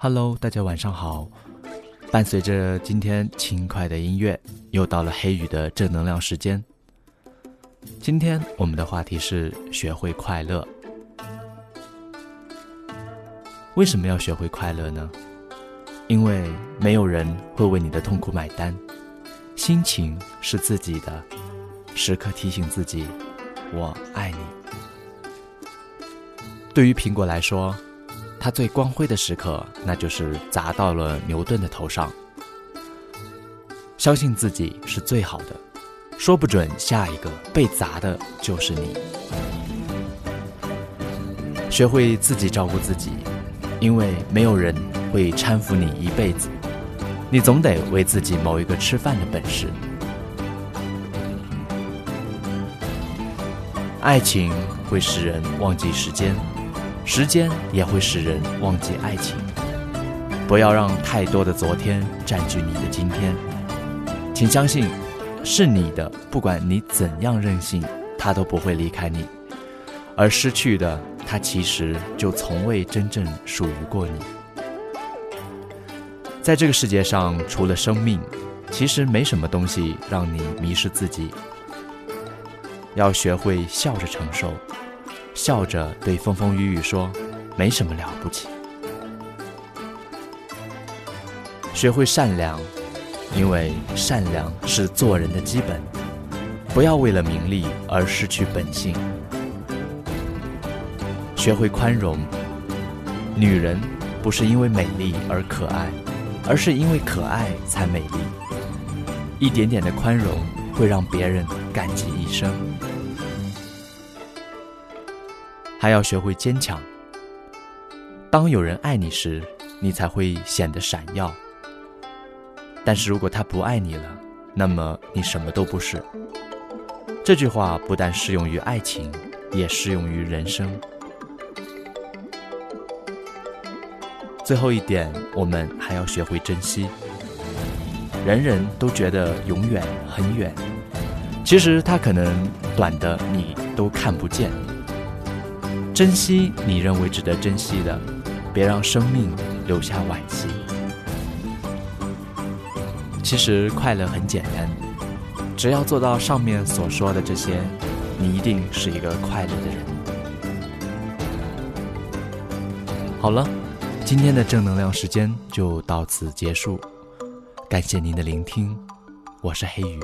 Hello，大家晚上好。伴随着今天轻快的音乐，又到了黑雨的正能量时间。今天我们的话题是学会快乐。为什么要学会快乐呢？因为没有人会为你的痛苦买单，心情是自己的，时刻提醒自己，我爱你。对于苹果来说。他最光辉的时刻，那就是砸到了牛顿的头上。相信自己是最好的，说不准下一个被砸的就是你。学会自己照顾自己，因为没有人会搀扶你一辈子，你总得为自己谋一个吃饭的本事。爱情会使人忘记时间。时间也会使人忘记爱情，不要让太多的昨天占据你的今天。请相信，是你的，不管你怎样任性，他都不会离开你；而失去的，他其实就从未真正属于过你。在这个世界上，除了生命，其实没什么东西让你迷失自己。要学会笑着承受。笑着对风风雨雨说：“没什么了不起。”学会善良，因为善良是做人的基本。不要为了名利而失去本性。学会宽容，女人不是因为美丽而可爱，而是因为可爱才美丽。一点点的宽容会让别人感激一生。还要学会坚强。当有人爱你时，你才会显得闪耀。但是如果他不爱你了，那么你什么都不是。这句话不但适用于爱情，也适用于人生。最后一点，我们还要学会珍惜。人人都觉得永远很远，其实它可能短的你都看不见。珍惜你认为值得珍惜的，别让生命留下惋惜。其实快乐很简单，只要做到上面所说的这些，你一定是一个快乐的人。好了，今天的正能量时间就到此结束，感谢您的聆听，我是黑雨。